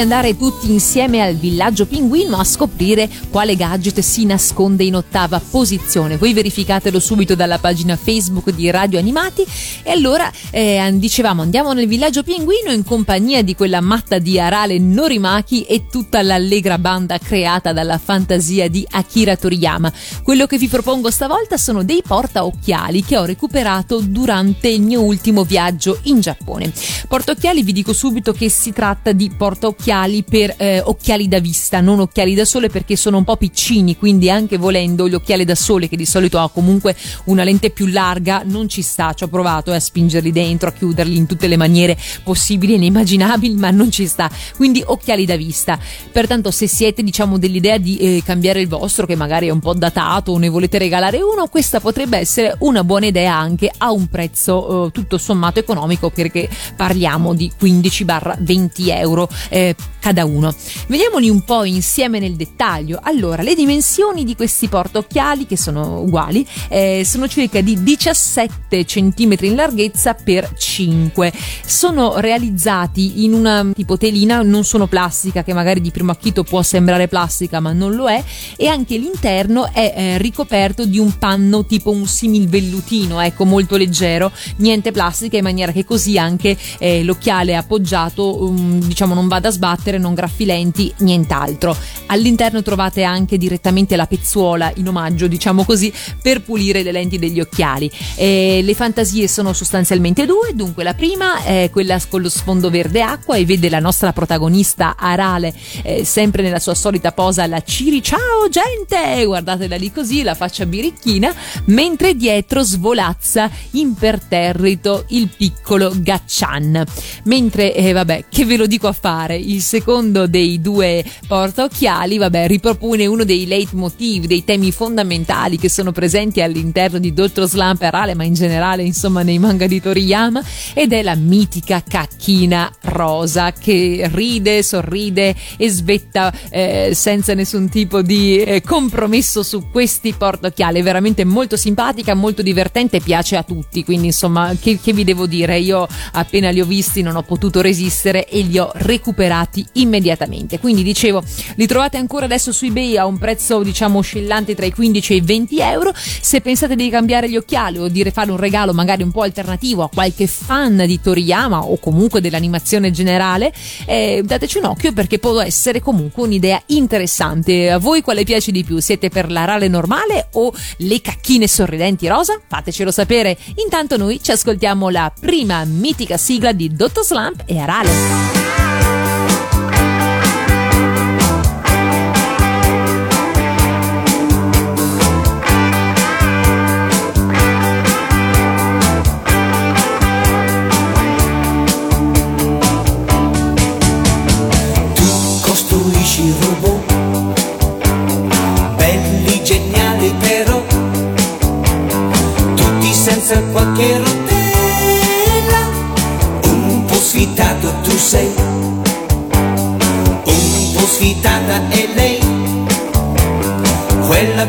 Andare tutti insieme al villaggio pinguino a scoprire quale gadget si nasconde in ottava posizione. Voi verificatelo subito dalla pagina Facebook di Radio Animati e allora eh, dicevamo andiamo nel villaggio pinguino in compagnia di quella matta di Arale Norimaki e tutta l'allegra banda creata dalla fantasia di Akira Toriyama. Quello che vi propongo stavolta sono dei portaocchiali che ho recuperato durante il mio ultimo viaggio in Giappone. Portaocchiali vi dico subito che si tratta di portaocchiali per eh, occhiali da vista, non occhiali da sole perché sono un po' piccini, quindi anche volendo gli occhiali da sole che di solito ha comunque una lente più larga non ci sta, ci ho provato eh, a spingerli dentro, a chiuderli in tutte le maniere possibili e inimmaginabili, ma non ci sta. Quindi occhiali da vista. Pertanto se siete diciamo dell'idea di eh, cambiare il vostro che magari è un po' datato o ne volete regalare uno, questa potrebbe essere una buona idea anche a un prezzo eh, tutto sommato economico perché parliamo di 15-20 euro eh, cada uno. Vediamoli un po' insieme nel dettaglio. Allora, le dimensioni di questi portaocchiali, che sono uguali, eh, sono circa di 17 cm in larghezza per 5. Sono realizzati in una tipo telina, non sono plastica, che magari di primo acchito può sembrare plastica, ma non lo è, e anche l'interno è eh, ricoperto di un panno tipo un simil vellutino, ecco, molto leggero, niente plastica, in maniera che così anche eh, l'occhiale appoggiato, um, diciamo, non vada a sbattere, non graffi lenti, nient'altro. All'interno trovate anche direttamente la pezzuola in omaggio, diciamo così, per pulire le lenti degli occhiali. Eh, le fantasie sono sostanzialmente due, dunque la prima è quella con lo sfondo verde acqua e vede la nostra protagonista Arale eh, sempre nella sua solita posa la Ciri, ciao gente, guardatela lì così, la faccia birichina, mentre dietro svolazza imperterrito il piccolo Gaccian. Mentre, eh, vabbè, che ve lo dico a fare, il secondo dei due portaocchiali, vabbè, ripropone uno dei leitmotiv, dei temi fondamentali che sono presenti all'interno di Dr. Slump e Rale, ma in generale, insomma, nei manga di Toriyama, ed è la mitica cacchina rosa che ride, sorride e svetta eh, senza nessun tipo di eh, compromesso su questi portaocchiali. È veramente molto simpatica, molto divertente, piace a tutti. Quindi, insomma, che, che vi devo dire? Io appena li ho visti non ho potuto resistere e li ho recuperati immediatamente. Quindi, dicevo, li trovate ancora adesso su eBay a un prezzo, diciamo, oscillante tra i 15 e i 20 euro. Se pensate di cambiare gli occhiali o di fare un regalo magari un po' alternativo a qualche fan di Toriyama o comunque dell'animazione generale, eh, dateci un occhio perché può essere comunque un'idea interessante. A voi quale piace di più? Siete per la rale normale o le cacchine sorridenti rosa? Fatecelo sapere. Intanto noi ci ascoltiamo la prima mitica sigla di Dotto Slump e Arale.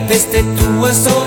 desde tu hueso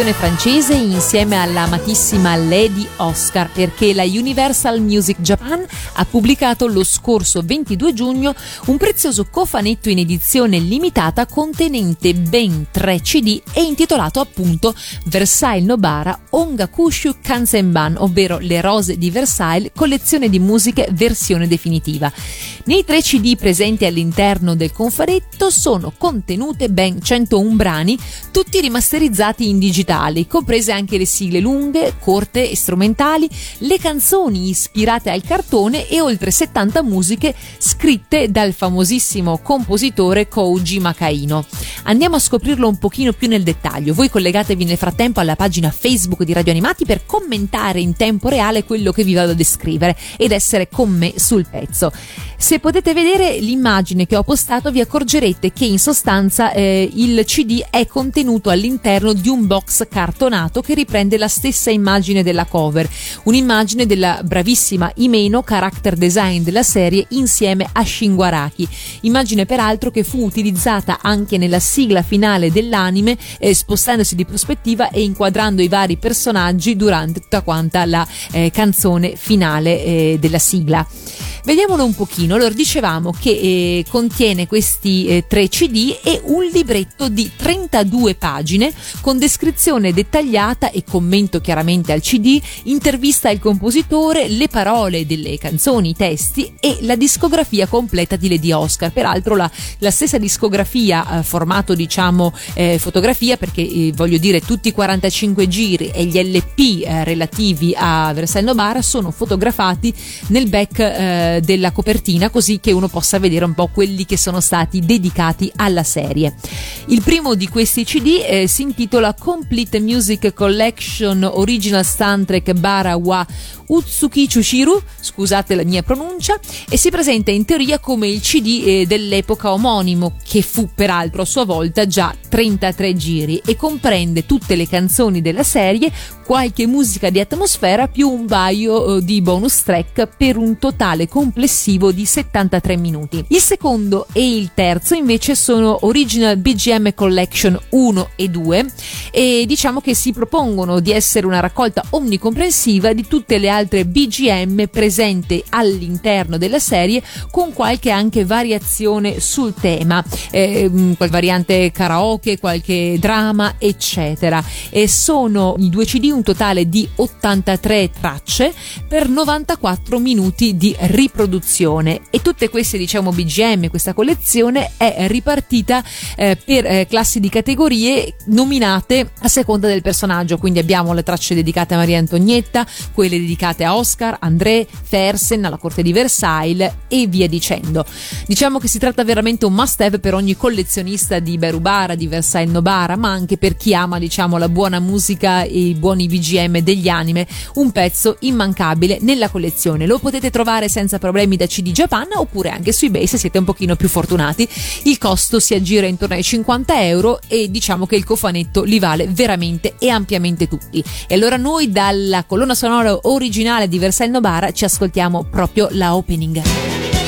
alla rivoluzione francese insieme alla amatissima Lady Oscar perché la Universal Music Japan ha pubblicato lo scorso 22 giugno un prezioso cofanetto in edizione limitata contenente ben 3 CD e intitolato appunto Versailles Nobara Ongakushu Kansenban, ovvero Le rose di Versailles, collezione di musiche versione definitiva. Nei 3 CD presenti all'interno del confanetto sono contenute ben 101 brani tutti rimasterizzati in digitale, comprese anche le sigle lunghe, corte e strumentali, le canzoni ispirate al cartone e oltre 70 musiche scritte dal famosissimo compositore Koji Makaino. Andiamo a scoprirlo un pochino più nel dettaglio. Voi collegatevi nel frattempo alla pagina Facebook di Radio Animati per commentare in tempo reale quello che vi vado a descrivere ed essere con me sul pezzo. Se potete vedere l'immagine che ho postato vi accorgerete che in sostanza eh, il CD è contenuto all'interno di un box cartonato che riprende la stessa immagine della cover, un'immagine della bravissima Imeno character design della serie insieme a Shinguaraki, immagine peraltro che fu utilizzata anche nella sigla finale dell'anime eh, spostandosi di prospettiva e inquadrando i vari personaggi durante tutta quanta la eh, canzone finale eh, della sigla. Vediamolo un pochino. Allora, dicevamo che eh, contiene questi eh, tre CD e un libretto di 32 pagine con descrizione dettagliata e commento chiaramente al CD, intervista al compositore, le parole delle canzoni, i testi e la discografia completa di Lady Oscar. Peraltro la, la stessa discografia, eh, formato diciamo eh, fotografia, perché eh, voglio dire tutti i 45 giri e gli LP eh, relativi a Versailles Nobara sono fotografati nel back eh, della copertina così che uno possa vedere un po' quelli che sono stati dedicati alla serie. Il primo di questi CD eh, si intitola Complete Music Collection Original Soundtrack Bara wa Utsuki Chushiru, scusate la mia pronuncia, e si presenta in teoria come il CD eh, dell'epoca omonimo, che fu peraltro a sua volta già 33 giri e comprende tutte le canzoni della serie, qualche musica di atmosfera più un paio eh, di bonus track per un totale complessivo di 73 minuti. Il secondo e il terzo invece sono Original BGM Collection 1 e 2 e diciamo che si propongono di essere una raccolta omnicomprensiva di tutte le altre BGM presente all'interno della serie con qualche anche variazione sul tema, eh, variante karaoke, qualche drama, eccetera. E sono i due CD un totale di 83 tracce per 94 minuti di riproduzione e tutte queste diciamo BGM, questa collezione è ripartita eh, per eh, classi di categorie nominate a seconda del personaggio, quindi abbiamo le tracce dedicate a Maria Antonietta, quelle dedicate a Oscar, André, Fersen, alla corte di Versailles e via dicendo. Diciamo che si tratta veramente un must have per ogni collezionista di Berubara, di Versailles Nobara, ma anche per chi ama diciamo la buona musica e i buoni BGM degli anime, un pezzo immancabile nella collezione. Lo potete trovare senza problemi da CD Japan oppure anche su eBay se siete un pochino più fortunati. Il costo si aggira intorno ai 50 euro e diciamo che il cofanetto li vale veramente e ampiamente tutti. E allora noi dalla colonna sonora originale di Versailles Nobara ci ascoltiamo proprio la opening.「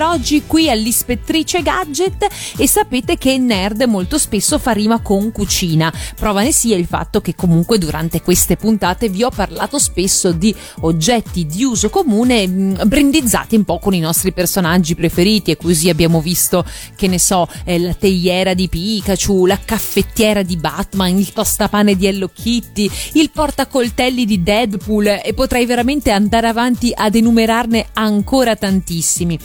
per oggi qui all'Ispettrice Gadget e sapete che nerd molto spesso fa rima con cucina. Prova ne sia il fatto che comunque durante queste puntate vi ho parlato spesso di oggetti di uso comune mm, brandizzati un po' con i nostri personaggi preferiti e così abbiamo visto che ne so eh, la teiera di Pikachu, la caffettiera di Batman, il tostapane di Hello Kitty, il portacoltelli di Deadpool e potrei veramente andare avanti ad enumerarne ancora tantissimi.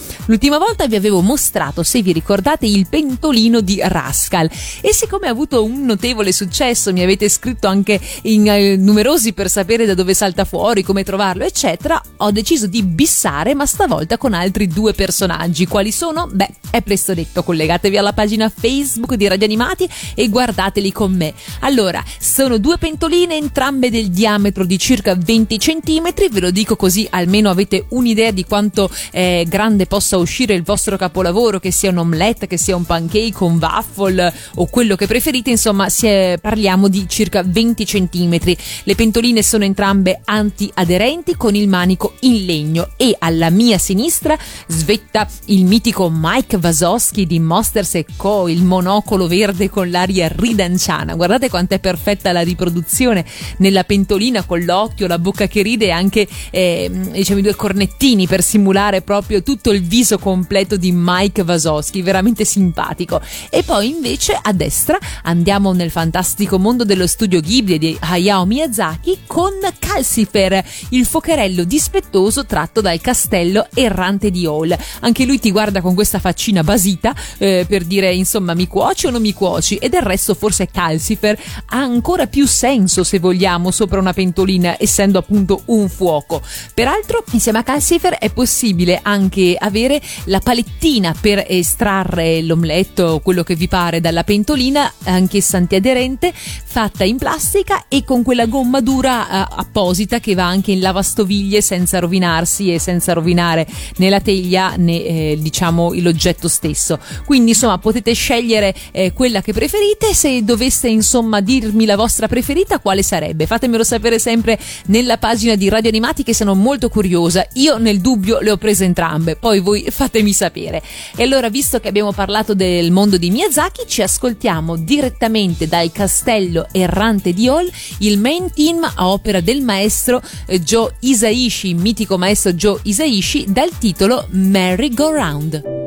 L'ultima volta vi avevo mostrato, se vi ricordate, il pentolino di Rascal e siccome ha avuto un notevole successo, mi avete scritto anche in eh, numerosi per sapere da dove salta fuori, come trovarlo, eccetera, ho deciso di bissare, ma stavolta con altri due personaggi. Quali sono? Beh, è presto detto, collegatevi alla pagina Facebook di Radio Animati e guardateli con me. Allora, sono due pentoline, entrambe del diametro di circa 20 cm, ve lo dico così almeno avete un'idea di quanto eh, grande possa uscire il vostro capolavoro, che sia un omelette, che sia un pancake, un waffle o quello che preferite, insomma è, parliamo di circa 20 cm. Le pentoline sono entrambe anti-aderenti con il manico in legno e alla mia sinistra svetta il mitico Mike Wasowski di Monsters Co, il monocolo verde con l'aria ridanciana. Guardate quanto è perfetta la riproduzione nella pentolina con l'occhio, la bocca che ride e anche eh, diciamo i due cornettini per simulare proprio tutto il viso completo di Mike Wasowski, veramente simpatico. E poi invece a destra andiamo nel fantastico mondo dello studio Ghibli di Hayao Miyazaki con Calcifer, il focherello dispettoso tratto dal castello errante di Hall. Anche lui ti guarda con questa faccina basita eh, per dire insomma mi cuoci o non mi cuoci e del resto forse Calcifer ha ancora più senso se vogliamo sopra una pentolina essendo appunto un fuoco. Peraltro insieme a Calcifer è possibile anche avere la palettina per estrarre l'omelette o quello che vi pare dalla pentolina, anch'essa antiaderente, fatta in plastica e con quella gomma dura eh, apposita che va anche in lavastoviglie senza rovinarsi e senza rovinare né la teglia né eh, diciamo l'oggetto stesso. Quindi insomma potete scegliere eh, quella che preferite, se doveste insomma dirmi la vostra preferita quale sarebbe? Fatemelo sapere sempre nella pagina di Radio Animati che sono molto curiosa. Io nel dubbio le ho prese entrambe, poi voi fatemi sapere. E allora, visto che abbiamo parlato del mondo di Miyazaki, ci ascoltiamo direttamente dal castello errante di Hall il main team a opera del maestro eh, Joe Isaishi, mitico maestro Joe Isaishi, dal titolo Merry Go Round.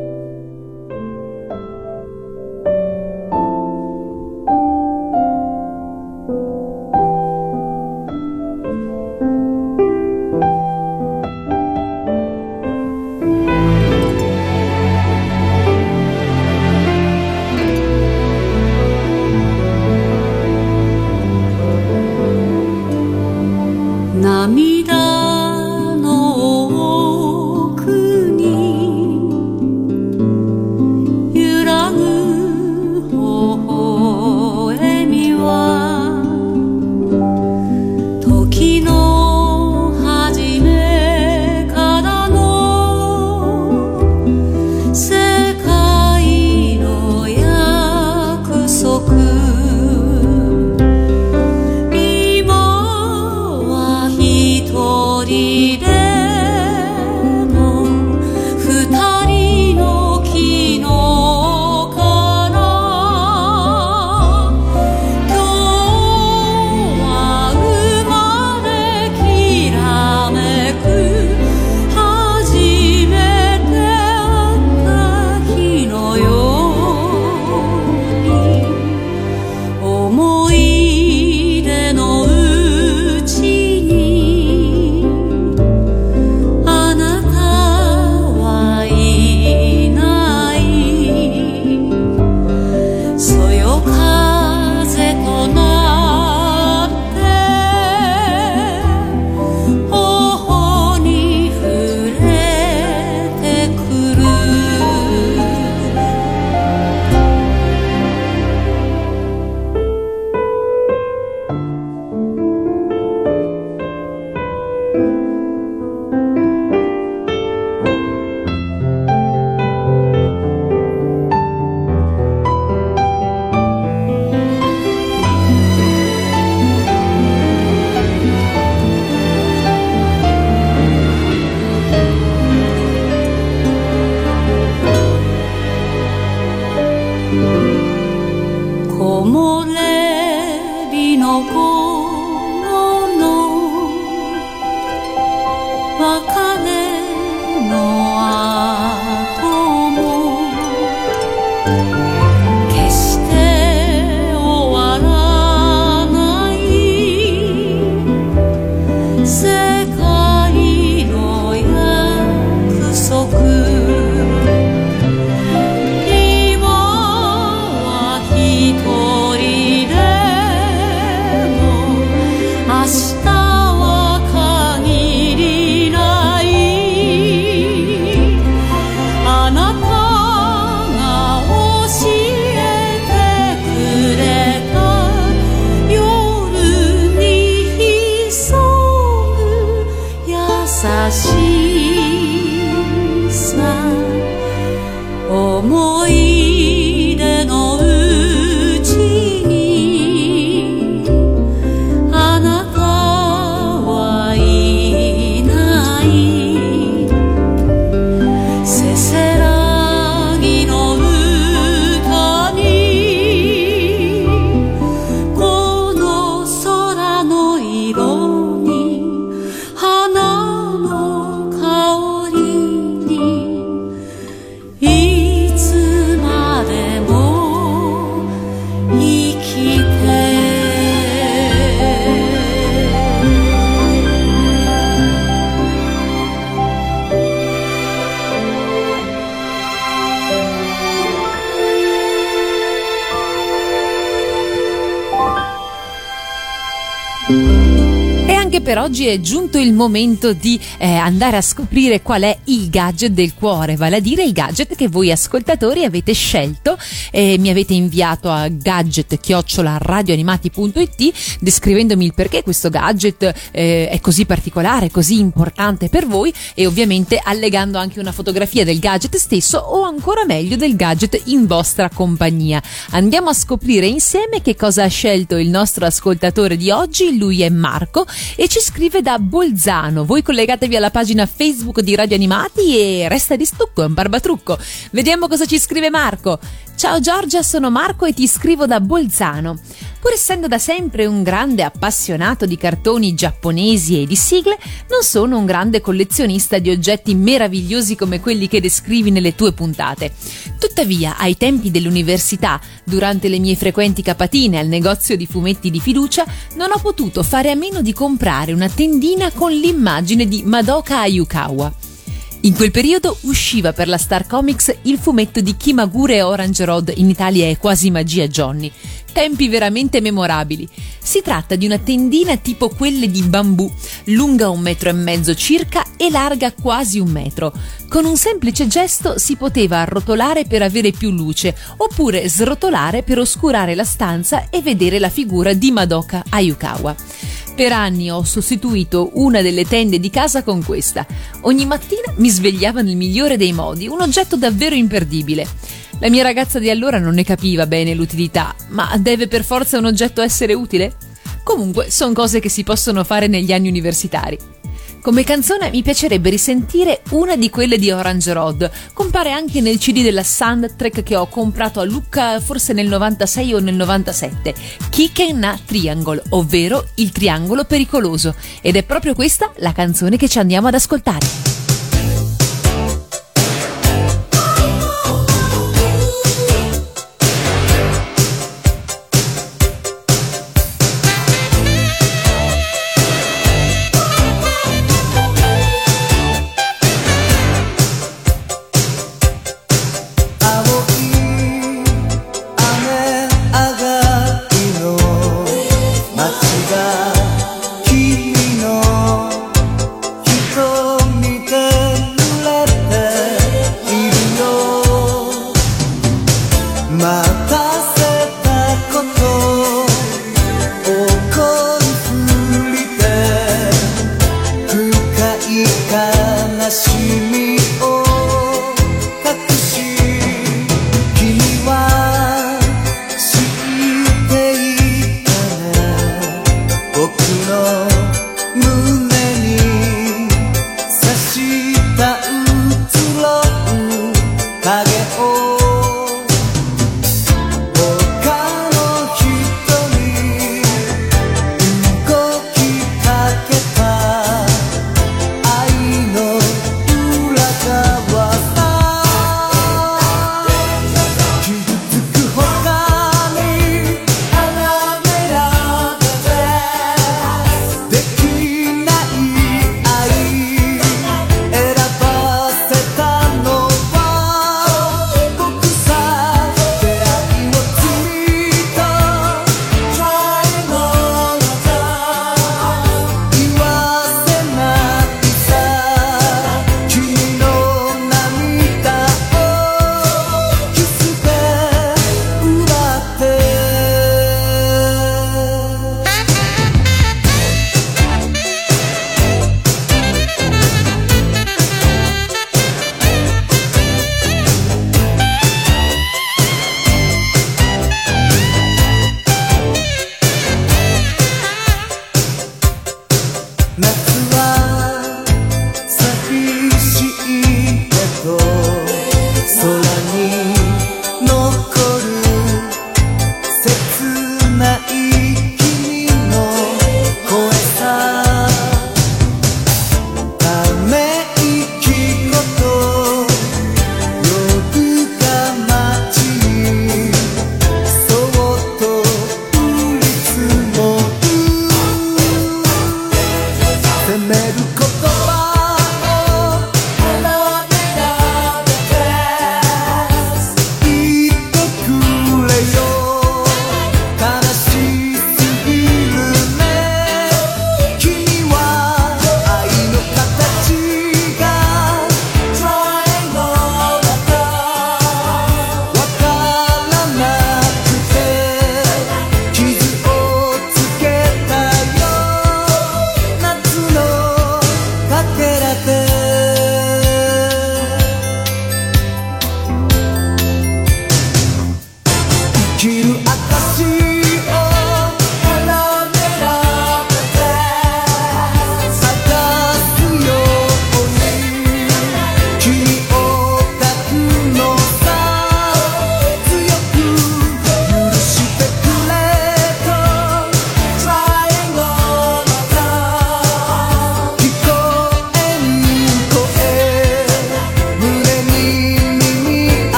Walk momento di eh, andare a scoprire qual è il gadget del cuore, vale a dire il gadget che voi ascoltatori avete scelto e mi avete inviato a gadget-radioanimati.it descrivendomi il perché questo gadget eh, è così particolare, così importante per voi e ovviamente allegando anche una fotografia del gadget stesso o ancora meglio del gadget in vostra compagnia. Andiamo a scoprire insieme che cosa ha scelto il nostro ascoltatore di oggi, lui è Marco e ci scrive da Bolzano. Voi collegatevi alla pagina Facebook di Radio Animati e resta di stucco, è un barbatrucco. Vediamo cosa ci scrive Marco. Ciao Giorgia, sono Marco e ti scrivo da Bolzano. Pur essendo da sempre un grande appassionato di cartoni giapponesi e di sigle, non sono un grande collezionista di oggetti meravigliosi come quelli che descrivi nelle tue puntate. Tuttavia, ai tempi dell'università, durante le mie frequenti capatine al negozio di fumetti di fiducia, non ho potuto fare a meno di comprare una tendina con l'immagine di Madoka Ayukawa. In quel periodo usciva per la Star Comics il fumetto di Kimagure Orange Road, in Italia è quasi magia Johnny. Tempi veramente memorabili. Si tratta di una tendina tipo quelle di bambù, lunga un metro e mezzo circa e larga quasi un metro. Con un semplice gesto si poteva arrotolare per avere più luce, oppure srotolare per oscurare la stanza e vedere la figura di Madoka Ayukawa. Per anni ho sostituito una delle tende di casa con questa. Ogni mattina mi svegliava nel migliore dei modi, un oggetto davvero imperdibile. La mia ragazza di allora non ne capiva bene l'utilità, ma deve per forza un oggetto essere utile? Comunque, sono cose che si possono fare negli anni universitari. Come canzone mi piacerebbe risentire una di quelle di Orange Road. Compare anche nel CD della soundtrack che ho comprato a Lucca forse nel 96 o nel 97. Kicken Na Triangle, ovvero il triangolo pericoloso. Ed è proprio questa la canzone che ci andiamo ad ascoltare.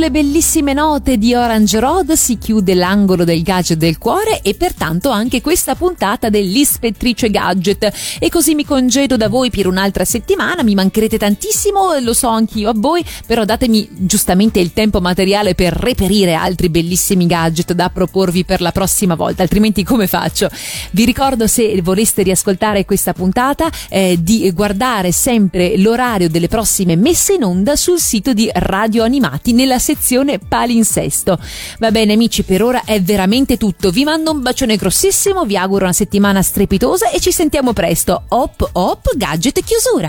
Sulle bellissime note di Orange Road si chiude l'angolo del gadget del cuore e pertanto anche questa puntata dell'Ispettrice Gadget. E così mi congedo da voi per un'altra settimana, mi mancherete tantissimo, lo so anch'io a voi, però datemi giustamente il tempo materiale per reperire altri bellissimi gadget da proporvi per la prossima volta, altrimenti come faccio? Vi ricordo se voleste riascoltare questa puntata eh, di guardare sempre l'orario delle prossime messe in onda sul sito di Radio Animati nella sezione sezione palinsesto. Va bene amici, per ora è veramente tutto. Vi mando un bacione grossissimo, vi auguro una settimana strepitosa e ci sentiamo presto. Hop hop, gadget chiusura.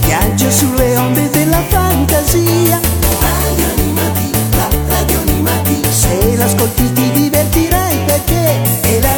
Viaggio sulle onde della fantasia. Radio animati, la radio animati. Se l'ascolti ti divertirai perché è la